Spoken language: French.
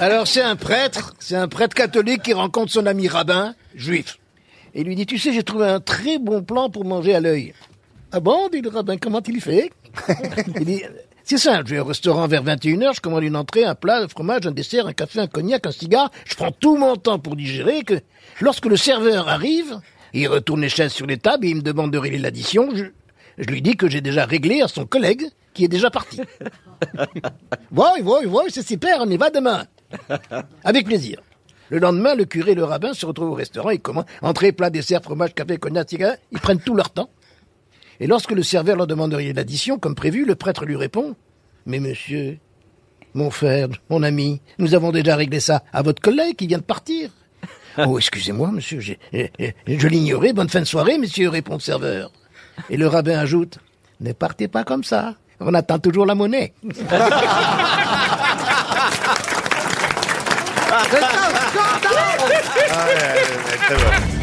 Alors c'est un prêtre, c'est un prêtre catholique qui rencontre son ami rabbin, juif. Et il lui dit, tu sais, j'ai trouvé un très bon plan pour manger à l'œil. Ah bon, dit le rabbin, comment il fait? Il dit, c'est simple, je vais au restaurant vers 21h, je commande une entrée, un plat, un fromage, un dessert, un café, un cognac, un cigare, je prends tout mon temps pour digérer, que lorsque le serveur arrive, il retourne les chaises sur les tables et il me demande de régler l'addition, je, je lui dis que j'ai déjà réglé à son collègue, qui est déjà parti. Oui, oui, oui, c'est super, on y va demain. Avec plaisir. Le lendemain, le curé et le rabbin se retrouvent au restaurant, ils commandent entrée, plat, dessert, fromage, café, cognac, ils prennent tout leur temps. Et lorsque le serveur leur demande de régler l'addition, comme prévu, le prêtre lui répond Mais monsieur, mon frère, mon ami, nous avons déjà réglé ça à votre collègue qui vient de partir. oh, excusez-moi, monsieur, je l'ignorais. Bonne fin de soirée, monsieur, répond le serveur. Et le rabbin ajoute Ne partez pas comme ça. On attend toujours la monnaie. C'est un scandale Ah, ouais, ouais, ouais.